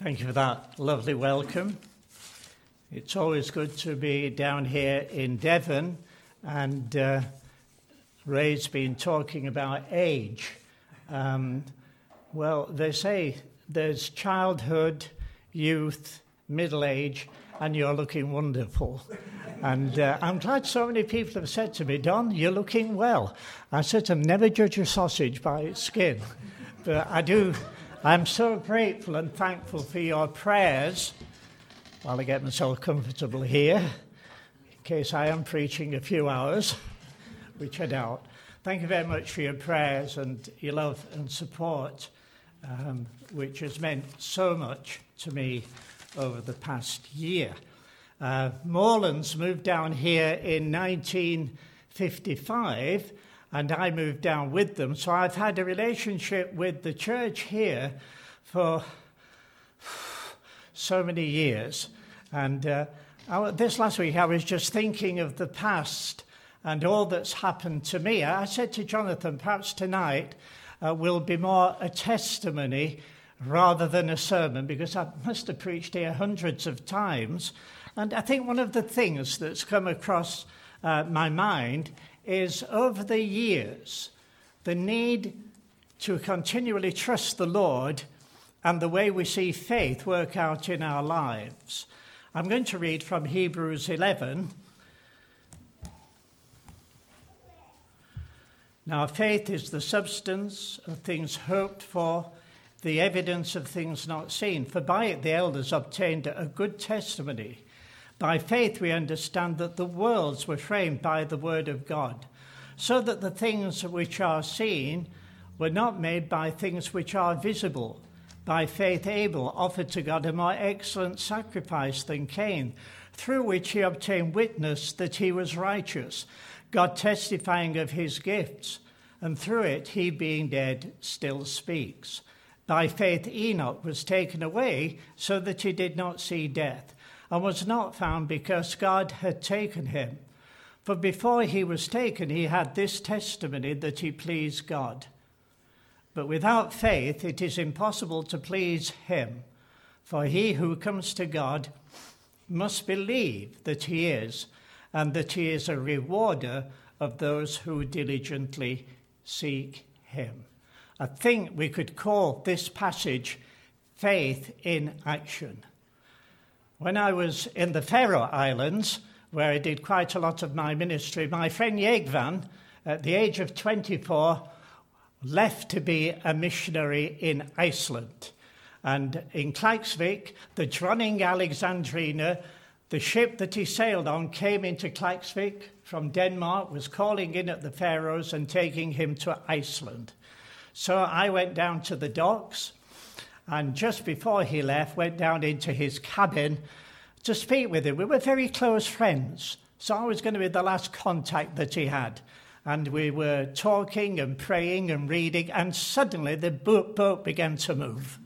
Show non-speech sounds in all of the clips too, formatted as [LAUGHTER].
Thank you for that lovely welcome. It's always good to be down here in Devon, and uh, Ray's been talking about age. Um, well, they say there's childhood, youth, middle age, and you're looking wonderful. And uh, I'm glad so many people have said to me, Don, you're looking well. I said to them, never judge a sausage by its skin. But I do, I'm so grateful and thankful for your prayers while I get myself comfortable here, in case I am preaching a few hours, which I doubt. Thank you very much for your prayers and your love and support, um, which has meant so much to me over the past year. Uh, Morelands moved down here in 1955, and I moved down with them. So I've had a relationship with the church here for [SIGHS] so many years. And uh, I, this last week, I was just thinking of the past and all that's happened to me. I said to Jonathan, perhaps tonight uh, will be more a testimony rather than a sermon, because I must have preached here hundreds of times. And I think one of the things that's come across uh, my mind is over the years, the need to continually trust the Lord and the way we see faith work out in our lives. I'm going to read from Hebrews 11. Now, faith is the substance of things hoped for, the evidence of things not seen. For by it the elders obtained a good testimony. By faith we understand that the worlds were framed by the word of God, so that the things which are seen were not made by things which are visible. By faith, Abel offered to God a more excellent sacrifice than Cain, through which he obtained witness that he was righteous, God testifying of his gifts, and through it, he being dead still speaks. By faith, Enoch was taken away so that he did not see death, and was not found because God had taken him. For before he was taken, he had this testimony that he pleased God. But without faith, it is impossible to please him. For he who comes to God must believe that he is, and that he is a rewarder of those who diligently seek him. I think we could call this passage faith in action. When I was in the Faroe Islands, where I did quite a lot of my ministry, my friend Jegvan, at the age of 24, left to be a missionary in Iceland. And in Klaksvik, the Dronning Alexandrine, the ship that he sailed on, came into Klaksvik from Denmark, was calling in at the Faroes and taking him to Iceland. So I went down to the docks, and just before he left, went down into his cabin to speak with him. We were very close friends, so I was going to be the last contact that he had and we were talking and praying and reading, and suddenly the boat, boat began to move.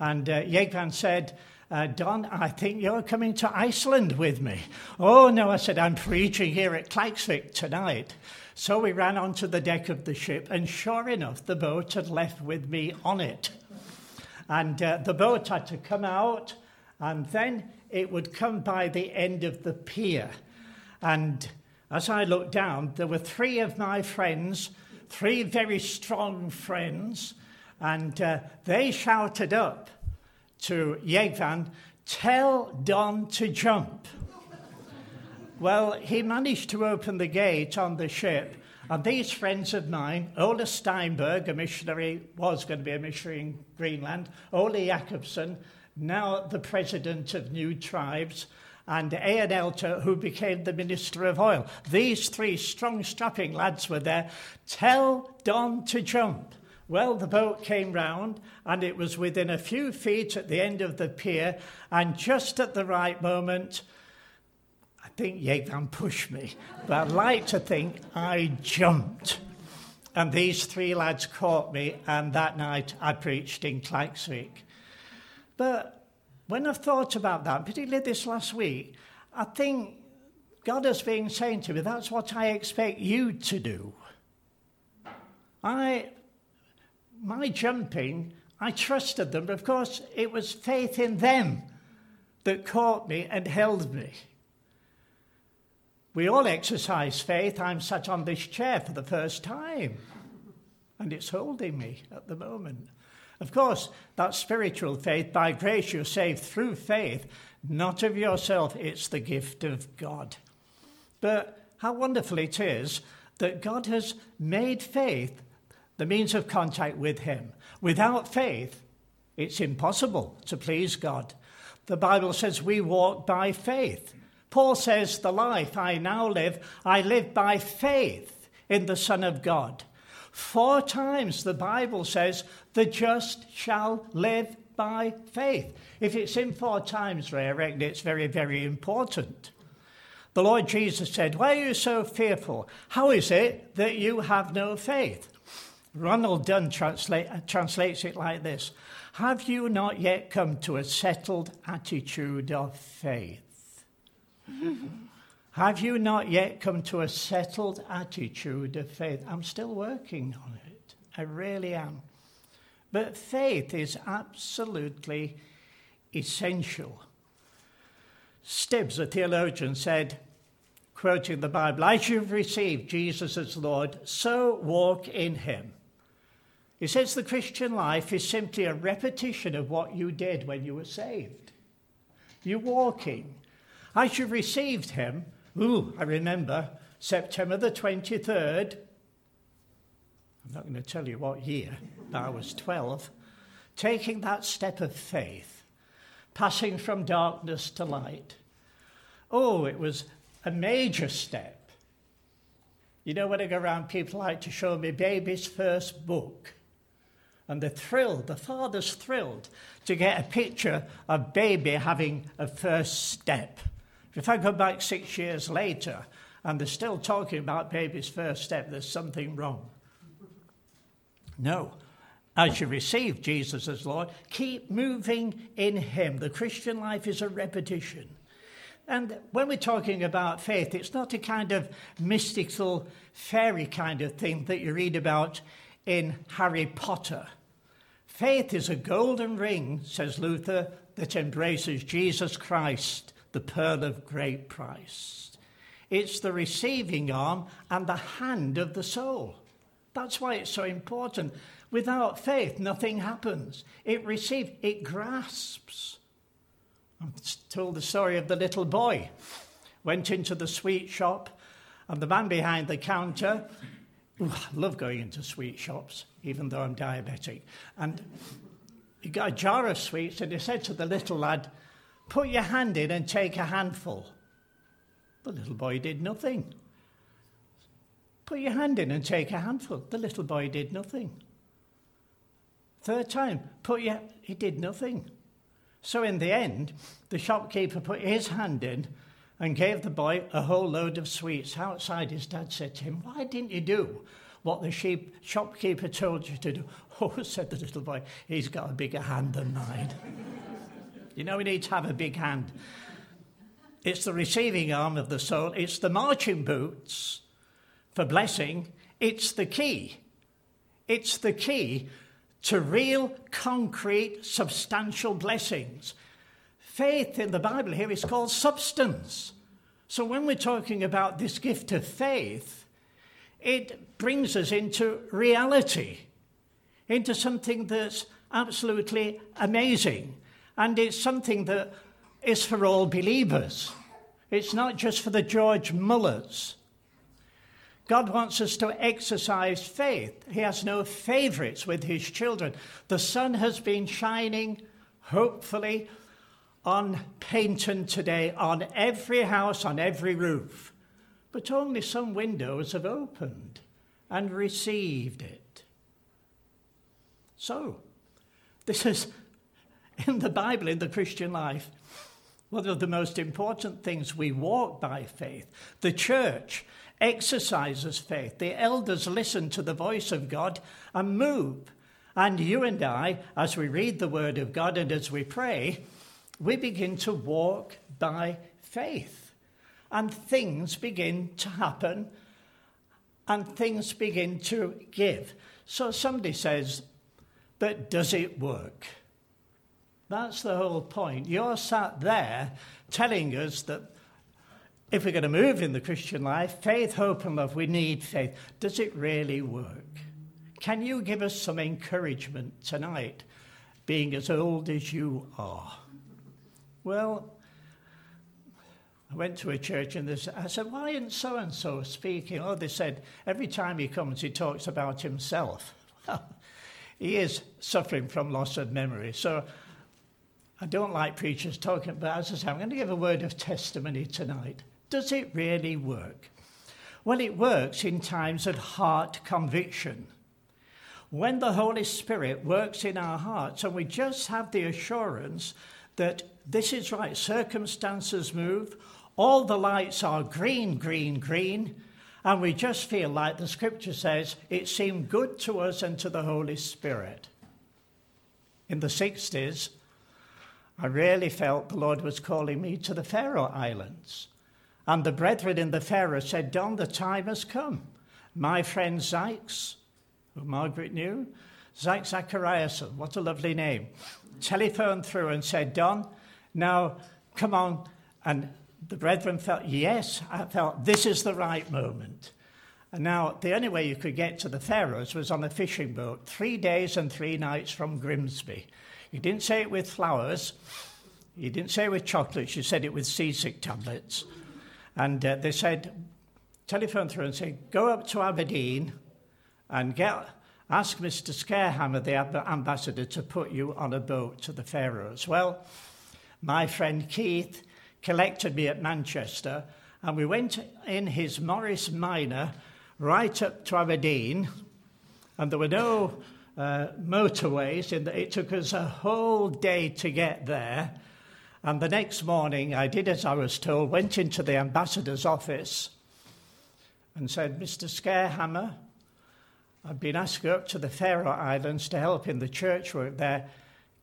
And uh, Jegvan said, uh, Don, I think you're coming to Iceland with me. Oh, no, I said, I'm preaching here at Klaksvik tonight. So we ran onto the deck of the ship, and sure enough, the boat had left with me on it. And uh, the boat had to come out, and then it would come by the end of the pier. And as I looked down, there were three of my friends, three very strong friends, and uh, they shouted up to Jegvan, Tell Don to jump. well, he managed to open the gate on the ship, and these friends of mine, Ola Steinberg, a missionary, was going to be a missionary in Greenland, Ole Jacobson, now the president of New Tribes, and Ian Elter, who became the Minister of Oil. These three strong, strapping lads were there. Tell Don to jump. Well, the boat came round, and it was within a few feet at the end of the pier, and just at the right moment, think Jegvan pushed me, but I'd like to think I jumped. And these three lads caught me, and that night I preached in Klaksvik. But when I've thought about that, particularly this last week, I think God has been saying to me, that's what I expect you to do. I, my jumping, I trusted them. Of course, it was faith in them that caught me and held me. We all exercise faith. I'm sat on this chair for the first time, and it's holding me at the moment. Of course, that spiritual faith, by grace you're saved through faith, not of yourself, it's the gift of God. But how wonderful it is that God has made faith the means of contact with Him. Without faith, it's impossible to please God. The Bible says we walk by faith. Paul says, The life I now live, I live by faith in the Son of God. Four times the Bible says, The just shall live by faith. If it's in four times, Ray, I reckon it's very, very important. The Lord Jesus said, Why are you so fearful? How is it that you have no faith? Ronald Dunn translate, translates it like this Have you not yet come to a settled attitude of faith? [LAUGHS] Have you not yet come to a settled attitude of faith? I'm still working on it. I really am. But faith is absolutely essential. Stibbs, a theologian, said, quoting the Bible, As you've received Jesus as Lord, so walk in him. He says the Christian life is simply a repetition of what you did when you were saved. You're walking. As should received him, ooh, I remember September the 23rd, I'm not going to tell you what year, but I was 12, taking that step of faith, passing from darkness to light. Oh, it was a major step. You know, when I go around, people like to show me baby's first book. And they're thrilled, the father's thrilled to get a picture of baby having a first step. If I go back six years later and they're still talking about baby's first step, there's something wrong. No. As you receive Jesus as Lord, keep moving in Him. The Christian life is a repetition. And when we're talking about faith, it's not a kind of mystical, fairy kind of thing that you read about in Harry Potter. Faith is a golden ring, says Luther, that embraces Jesus Christ, the pearl of great price. It's the receiving arm and the hand of the soul. That's why it's so important. Without faith, nothing happens. It receives, it grasps. I told the story of the little boy. Went into the sweet shop, and the man behind the counter Ooh, I love going into sweet shops, even though I'm diabetic. And he got a jar of sweets and he said to the little lad, Put your hand in and take a handful. The little boy did nothing. Put your hand in and take a handful. The little boy did nothing. Third time, put your, he did nothing. So in the end, the shopkeeper put his hand in and gave the boy a whole load of sweets. Outside, his dad said to him, Why didn't you do what the sheep shopkeeper told you to do? [LAUGHS] Oh, said the little boy, he's got a bigger hand than mine. You know, we need to have a big hand. It's the receiving arm of the soul, it's the marching boots for blessing, it's the key. It's the key to real, concrete, substantial blessings. Faith in the Bible here is called substance. So when we're talking about this gift of faith, it brings us into reality, into something that's absolutely amazing. And it's something that is for all believers. It's not just for the George Mullers. God wants us to exercise faith. He has no favorites with his children. The sun has been shining, hopefully, on Paignton today, on every house, on every roof, but only some windows have opened and received it. So, this is [LAUGHS] in the Bible, in the Christian life, one of the most important things we walk by faith. The church exercises faith. The elders listen to the voice of God and move. And you and I, as we read the Word of God and as we pray, we begin to walk by faith. And things begin to happen and things begin to give. So somebody says, but does it work? That's the whole point. You're sat there telling us that if we're going to move in the Christian life, faith, hope, and love, we need faith. Does it really work? Can you give us some encouragement tonight, being as old as you are? Well, I went to a church and I said, Why isn't so and so speaking? Oh, they said, Every time he comes, he talks about himself. [LAUGHS] He is suffering from loss of memory. So I don't like preachers talking, but as I say, I'm going to give a word of testimony tonight. Does it really work? Well, it works in times of heart conviction. When the Holy Spirit works in our hearts and we just have the assurance that this is right, circumstances move, all the lights are green, green, green, and we just feel like the scripture says it seemed good to us and to the Holy Spirit. In the 60s, I really felt the Lord was calling me to the Faroe Islands. And the brethren in the Faroe said, Don, the time has come. My friend Zykes, who Margaret knew, Zyke Zachariason, what a lovely name, telephoned through and said, Don, now come on. And the brethren felt, yes, I felt this is the right moment. And now, the only way you could get to the Faroes was on a fishing boat, three days and three nights from Grimsby. You didn't say it with flowers. He didn't say it with chocolates. You said it with seasick tablets. And uh, they said, telephone through and say, go up to Aberdeen and get, ask Mr. Scarehammer, the ambassador, to put you on a boat to the Faroes. Well, my friend Keith collected me at Manchester, and we went in his Morris Minor right up to Aberdeen, and there were no uh, motorways. In the, it took us a whole day to get there. And the next morning, I did as I was told, went into the ambassador's office and said, Mr. Scarehammer, I've been asked up to the Faroe Islands to help in the church work there.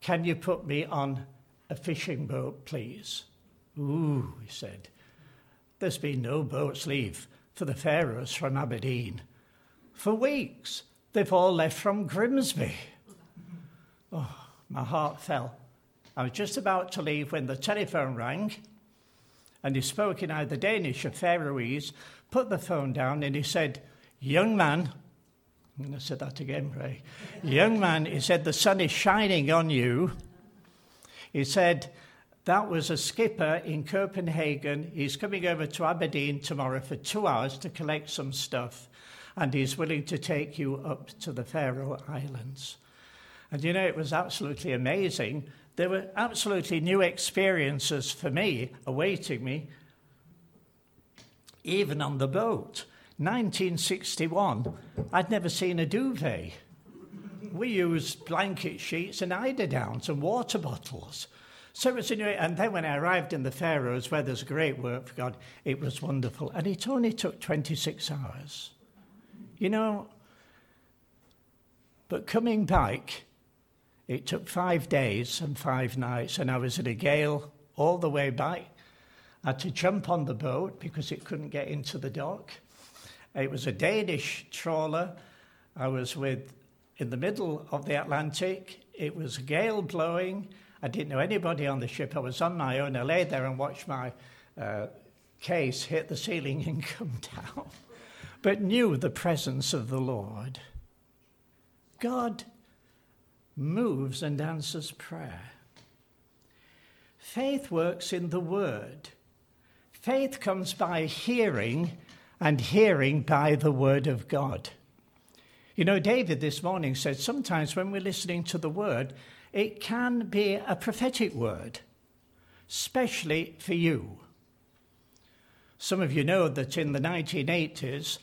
Can you put me on a fishing boat, please? Ooh, he said. There's been no boats leave for the Faroes from Aberdeen for weeks. They've all left from Grimsby. Oh, my heart fell. I was just about to leave when the telephone rang, and he spoke in either Danish or Faroese, put the phone down, and he said, Young man, I'm going to say that again, Ray. Young man, he said, the sun is shining on you. He said, that was a skipper in Copenhagen. He's coming over to Aberdeen tomorrow for two hours to collect some stuff and he's willing to take you up to the Faroe Islands. And you know, it was absolutely amazing. There were absolutely new experiences for me awaiting me, even on the boat. 1961, I'd never seen a duvet. We used blanket sheets and eiderdowns and water bottles. So it was and then when I arrived in the Faroes, where there's great work for God, it was wonderful. And it only took 26 hours. You know, but coming back, it took five days and five nights, and I was in a gale all the way back. I had to jump on the boat because it couldn't get into the dock. It was a Danish trawler. I was with in the middle of the Atlantic. It was a gale blowing. I didn't know anybody on the ship. I was on my own. I lay there and watched my uh, case hit the ceiling and [LAUGHS] come down but knew the presence of the Lord. God moves and answers prayer. Faith works in the Word. Faith comes by hearing, and hearing by the Word of God. You know, David this morning said sometimes when we're listening to the Word, it can be a prophetic word, especially for you. Some of you know that in the 1980s,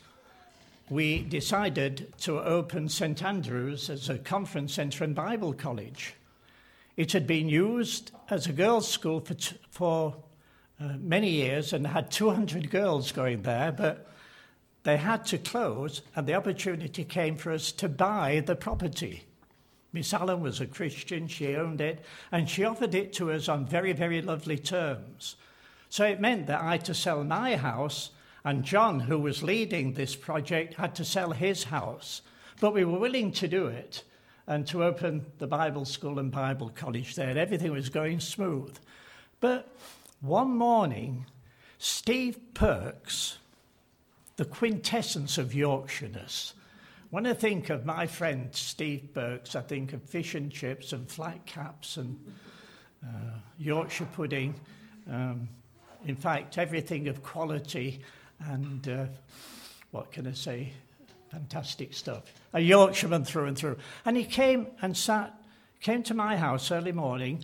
we decided to open St Andrews as a conference centre and Bible college. It had been used as a girls' school for, t- for uh, many years and had 200 girls going there, but they had to close, and the opportunity came for us to buy the property. Miss Allen was a Christian, she owned it, and she offered it to us on very, very lovely terms. So it meant that I had to sell my house and John, who was leading this project, had to sell his house. But we were willing to do it and to open the Bible school and Bible college there. Everything was going smooth. But one morning, Steve Perks, the quintessence of Yorkshireness, when I think of my friend Steve Perks, I think of fish and chips and flat caps and uh, Yorkshire pudding. Um, in fact, everything of quality and uh, what can I say? Fantastic stuff. A Yorkshireman through and through. And he came and sat, came to my house early morning,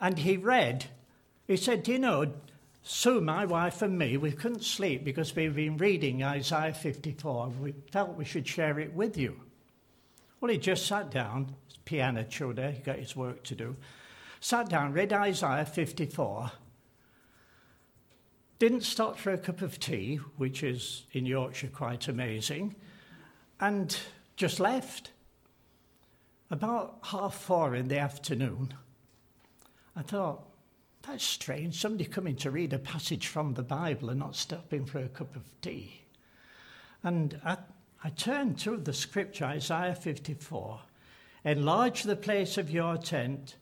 and he read. He said, Do you know, Sue, my wife, and me, we couldn't sleep because we've been reading Isaiah 54. We felt we should share it with you. Well, he just sat down, piano tutor, he got his work to do, sat down, read Isaiah 54, didn't stop for a cup of tea, which is in Yorkshire quite amazing, and just left. About half four in the afternoon, I thought, that's strange, somebody coming to read a passage from the Bible and not stopping for a cup of tea. And I, I turned to the scripture, Isaiah 54 Enlarge the place of your tent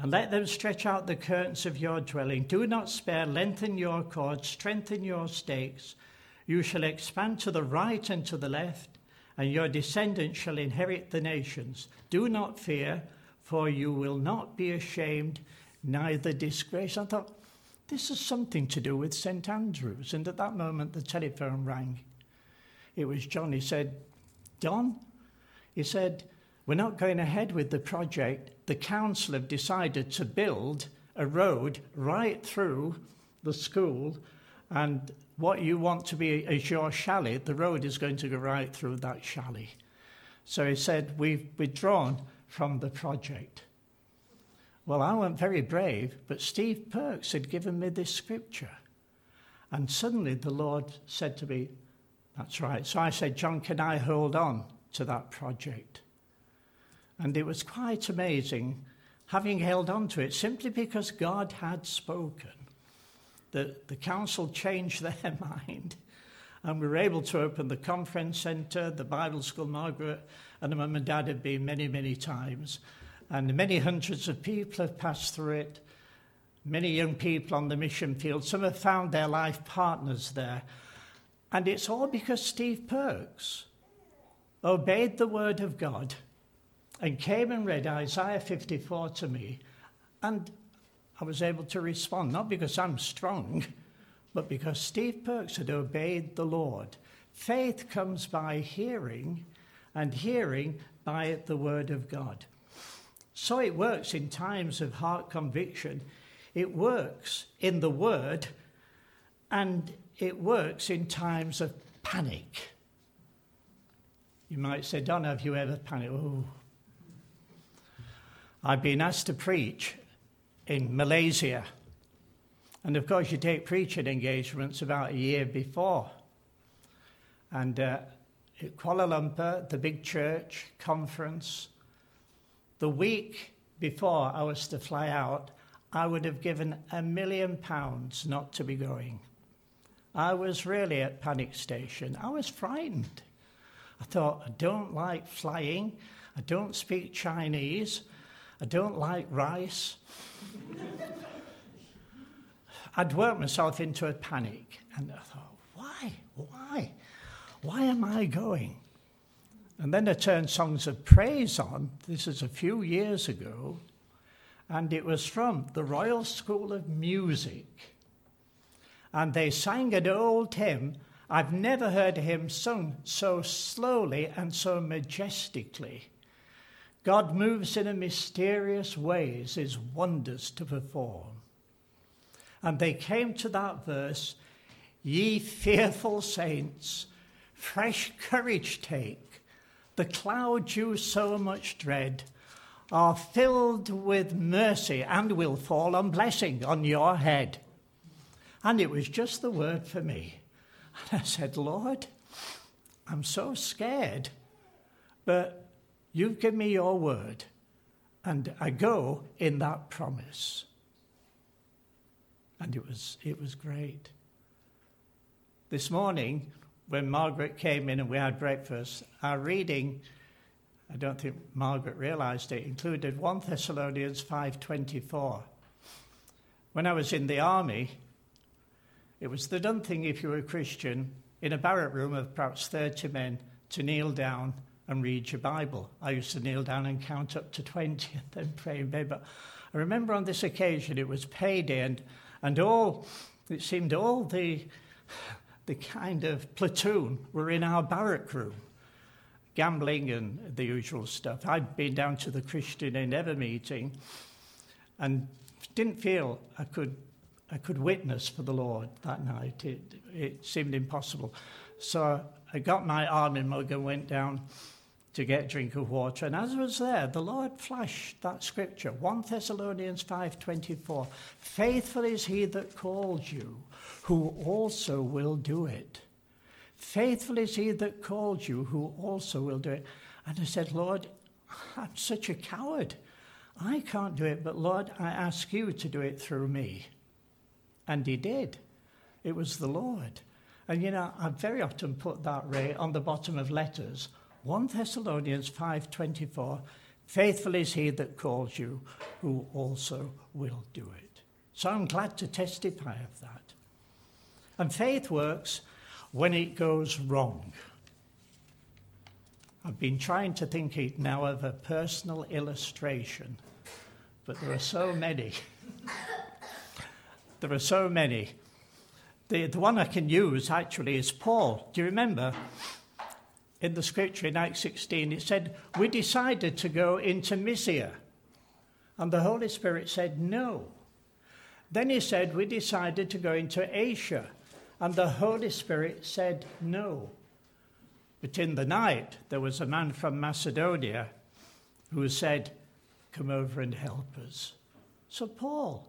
and let them stretch out the curtains of your dwelling. Do not spare, lengthen your cords, strengthen your stakes. You shall expand to the right and to the left, and your descendants shall inherit the nations. Do not fear, for you will not be ashamed, neither disgrace. I thought, this is something to do with St. Andrews. And at that moment, the telephone rang. It was John. He said, Don, he said, we're not going ahead with the project. The council have decided to build a road right through the school, and what you want to be is your chalet, the road is going to go right through that chalet. So he said, We've withdrawn from the project. Well, I wasn't very brave, but Steve Perks had given me this scripture. And suddenly the Lord said to me, That's right. So I said, John, can I hold on to that project? And it was quite amazing having held on to it simply because God had spoken. The, the council changed [LAUGHS] their mind and we were able to open the conference centre, the Bible school. Margaret and mum and dad have been many, many times. And many hundreds of people have passed through it. Many young people on the mission field. Some have found their life partners there. And it's all because Steve Perks obeyed the word of God and came and read Isaiah 54 to me, and I was able to respond, not because I'm strong, but because Steve Perks had obeyed the Lord. Faith comes by hearing, and hearing by the Word of God. So it works in times of heart conviction, it works in the Word, and it works in times of panic. You might say, Don, have you ever panicked? Oh, I've been asked to preach in Malaysia. And of course, you take preaching engagements about a year before. And uh, at Kuala Lumpur, the big church conference, the week before I was to fly out, I would have given a million pounds not to be going. I was really at panic station. I was frightened. I thought, I don't like flying. I don't speak Chinese. I don't like rice. [LAUGHS] I'd worked myself into a panic and I thought, why? Why? Why am I going? And then I turned Songs of Praise on. This is a few years ago. And it was from the Royal School of Music. And they sang an old hymn. I've never heard hymn sung so slowly and so majestically. God moves in a mysterious ways, his wonders to perform. And they came to that verse, ye fearful saints, fresh courage take. The clouds you so much dread are filled with mercy and will fall on blessing on your head. And it was just the word for me. And I said, Lord, I'm so scared, but You've given me your word, and I go in that promise. And it was, it was great. This morning, when Margaret came in and we had breakfast, our reading I don't think Margaret realized it, included 1 Thessalonians 5:24. When I was in the army, it was the done thing if you were a Christian in a barrack room of perhaps 30 men to kneel down and read your Bible. I used to kneel down and count up to 20 [LAUGHS] and then pray in. But I remember on this occasion it was payday and, and all, it seemed all the, the kind of platoon were in our barrack room, gambling and the usual stuff. I'd been down to the Christian Endeavour meeting and didn't feel I could I could witness for the Lord that night. It, it seemed impossible. So I got my army mug and went down to get a drink of water. And as I was there, the Lord flashed that scripture, 1 Thessalonians 5.24. Faithful is he that called you, who also will do it. Faithful is he that called you, who also will do it. And I said, Lord, I'm such a coward. I can't do it, but Lord, I ask you to do it through me. And he did. It was the Lord. And you know, I very often put that ray on the bottom of letters. 1 Thessalonians 5:24, faithful is he that calls you, who also will do it. So I'm glad to testify of that. And faith works when it goes wrong. I've been trying to think now of a personal illustration but there are so many. [LAUGHS] there are so many. The, the one I can use actually is Paul. Do you remember? In the scripture in Acts 16, it said, We decided to go into Mysia. And the Holy Spirit said, No. Then he said, We decided to go into Asia. And the Holy Spirit said, No. But in the night, there was a man from Macedonia who said, come over and help us. So, Paul,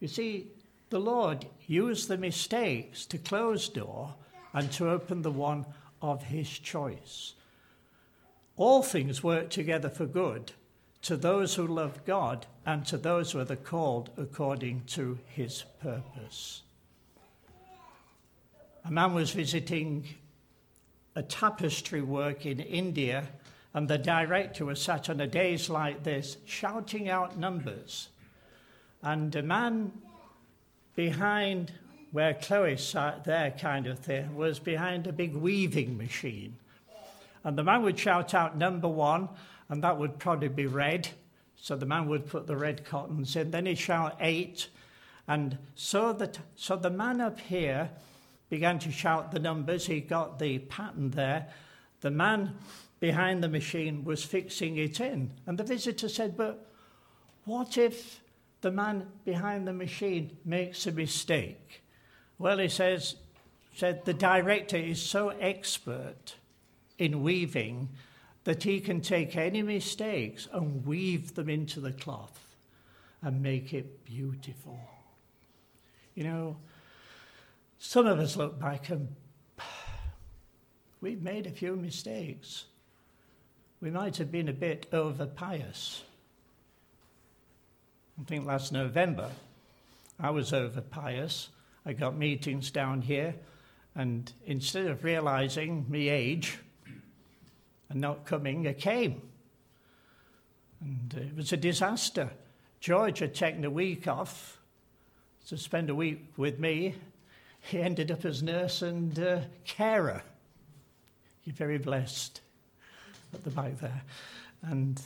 you see, the Lord used the mistakes to close door and to open the one of his choice. All things work together for good to those who love God and to those who are called according to his purpose. A man was visiting a tapestry work in India and the director was sat on a days like this, shouting out numbers. And a man behind where Chloe sat there, kind of thing, was behind a big weaving machine. And the man would shout out number one, and that would probably be red. So the man would put the red cottons in. Then he'd shout eight. And so, that, so the man up here began to shout the numbers. He got the pattern there. The man behind the machine was fixing it in. And the visitor said, But what if the man behind the machine makes a mistake? Well, he says, said the director is so expert in weaving that he can take any mistakes and weave them into the cloth and make it beautiful. You know, some of us look back and we've made a few mistakes we might have been a bit over pious. I think last November I was over pious. I got meetings down here, and instead of realizing my age and not coming, I came. And it was a disaster. George had taken a week off to spend a week with me. He ended up as nurse and uh, carer. You're very blessed at the back there. And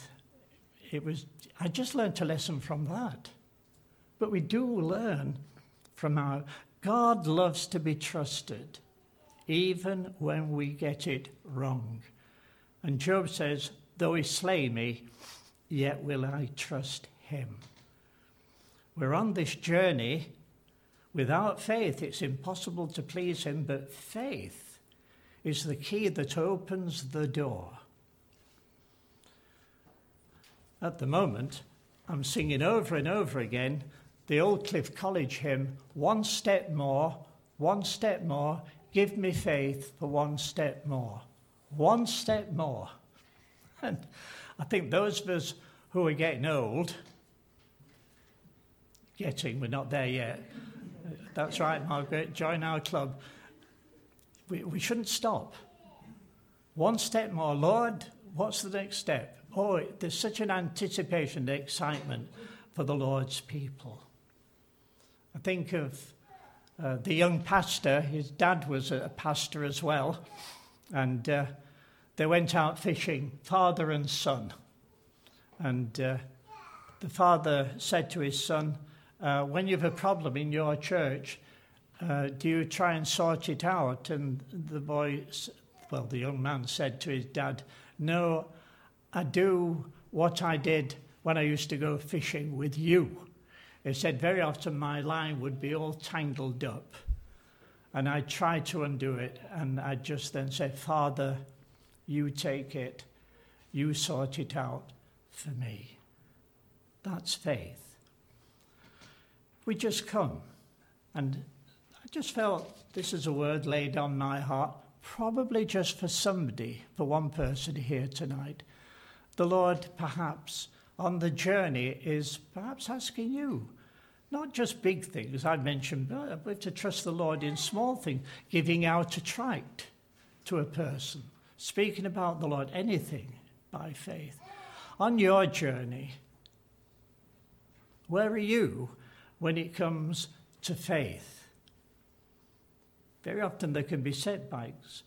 it was, I just learned a lesson from that. But we do learn from our, God loves to be trusted, even when we get it wrong. And Job says, Though he slay me, yet will I trust him. We're on this journey. Without faith, it's impossible to please him, but faith is the key that opens the door. At the moment, I'm singing over and over again the Old Cliff College hymn, One Step More, One Step More, Give Me Faith for One Step More. One step more. [LAUGHS] And I think those of us who are getting old, getting, we're not there yet. [LAUGHS] That's right, Margaret, join our club. We, we shouldn't stop. One step more. Lord, what's the next step? Oh, there's such an anticipation, the excitement for the Lord's people. I think of uh, the young pastor, his dad was a pastor as well, and uh, they went out fishing, father and son. And uh, the father said to his son, uh, When you have a problem in your church, uh, do you try and sort it out? And the boy, well, the young man said to his dad, No, I do what I did when I used to go fishing with you. He said, Very often my line would be all tangled up. And I'd try to undo it. And I'd just then say, Father, you take it, you sort it out for me. That's faith. We just come. And I just felt this is a word laid on my heart, probably just for somebody, for one person here tonight. The Lord, perhaps, on the journey, is perhaps asking you, not just big things, I mentioned, but to trust the Lord in small things, giving out a tract to a person, speaking about the Lord, anything by faith. On your journey, where are you when it comes to faith? Very often there can be setbacks,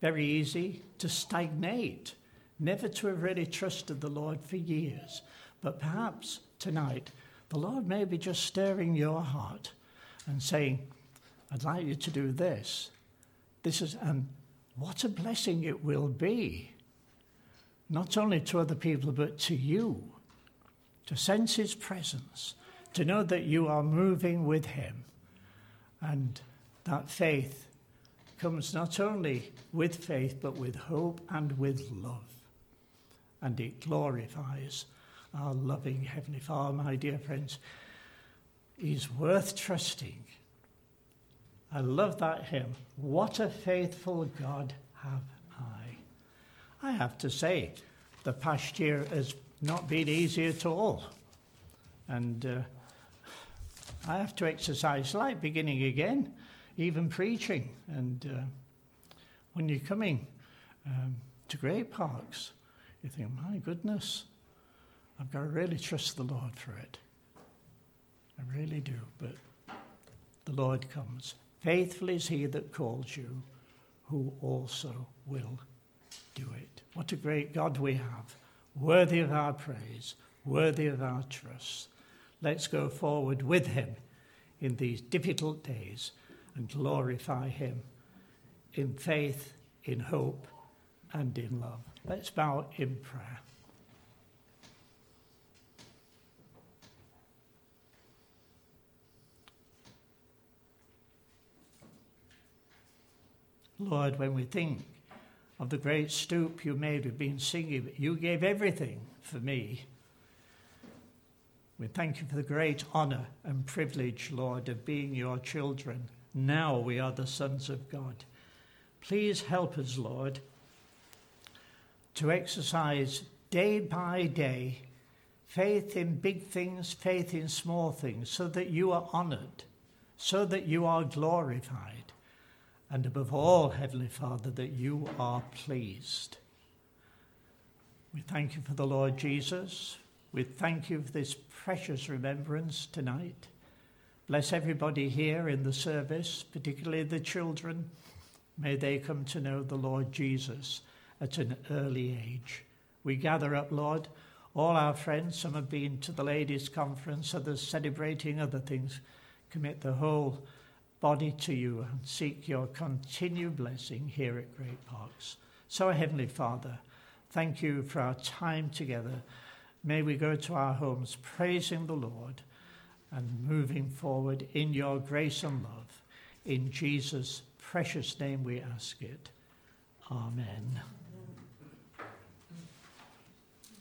very easy to stagnate, never to have really trusted the Lord for years. But perhaps tonight, the Lord may be just stirring your heart and saying, I'd like you to do this. This is, and what a blessing it will be, not only to other people, but to you, to sense His presence, to know that you are moving with Him. And that faith comes not only with faith, but with hope and with love. And it glorifies our loving Heavenly Father, my dear friends. is worth trusting. I love that hymn. What a faithful God have I. I have to say, the past year has not been easy at all. And uh, I have to exercise like beginning again, even preaching. And uh, when you're coming um, to Great Parks, you think, my goodness, I've got to really trust the Lord for it. I really do. But the Lord comes. Faithful is he that calls you, who also will do it. What a great God we have, worthy of our praise, worthy of our trust. Let's go forward with him in these difficult days and glorify him in faith, in hope, and in love. Let's bow in prayer. Lord, when we think of the great stoop you made, we've been singing, you gave everything for me. We thank you for the great honour and privilege, Lord, of being your children. Now we are the sons of God. Please help us, Lord, to exercise day by day faith in big things, faith in small things, so that you are honoured, so that you are glorified and above all, Heavenly Father, that you are pleased. We thank you for the Lord Jesus. We thank you for this precious remembrance tonight. Bless everybody here in the service, particularly the children. May they come to know the Lord Jesus at an early age. We gather up, Lord, all our friends. Some have been to the ladies' conference, others celebrating other things. Commit the whole body to you and seek your continued blessing here at Great Parks. So, Heavenly Father, thank you for our time together. May we go to our homes praising the Lord and moving forward in your grace and love. In Jesus' precious name we ask it. Amen.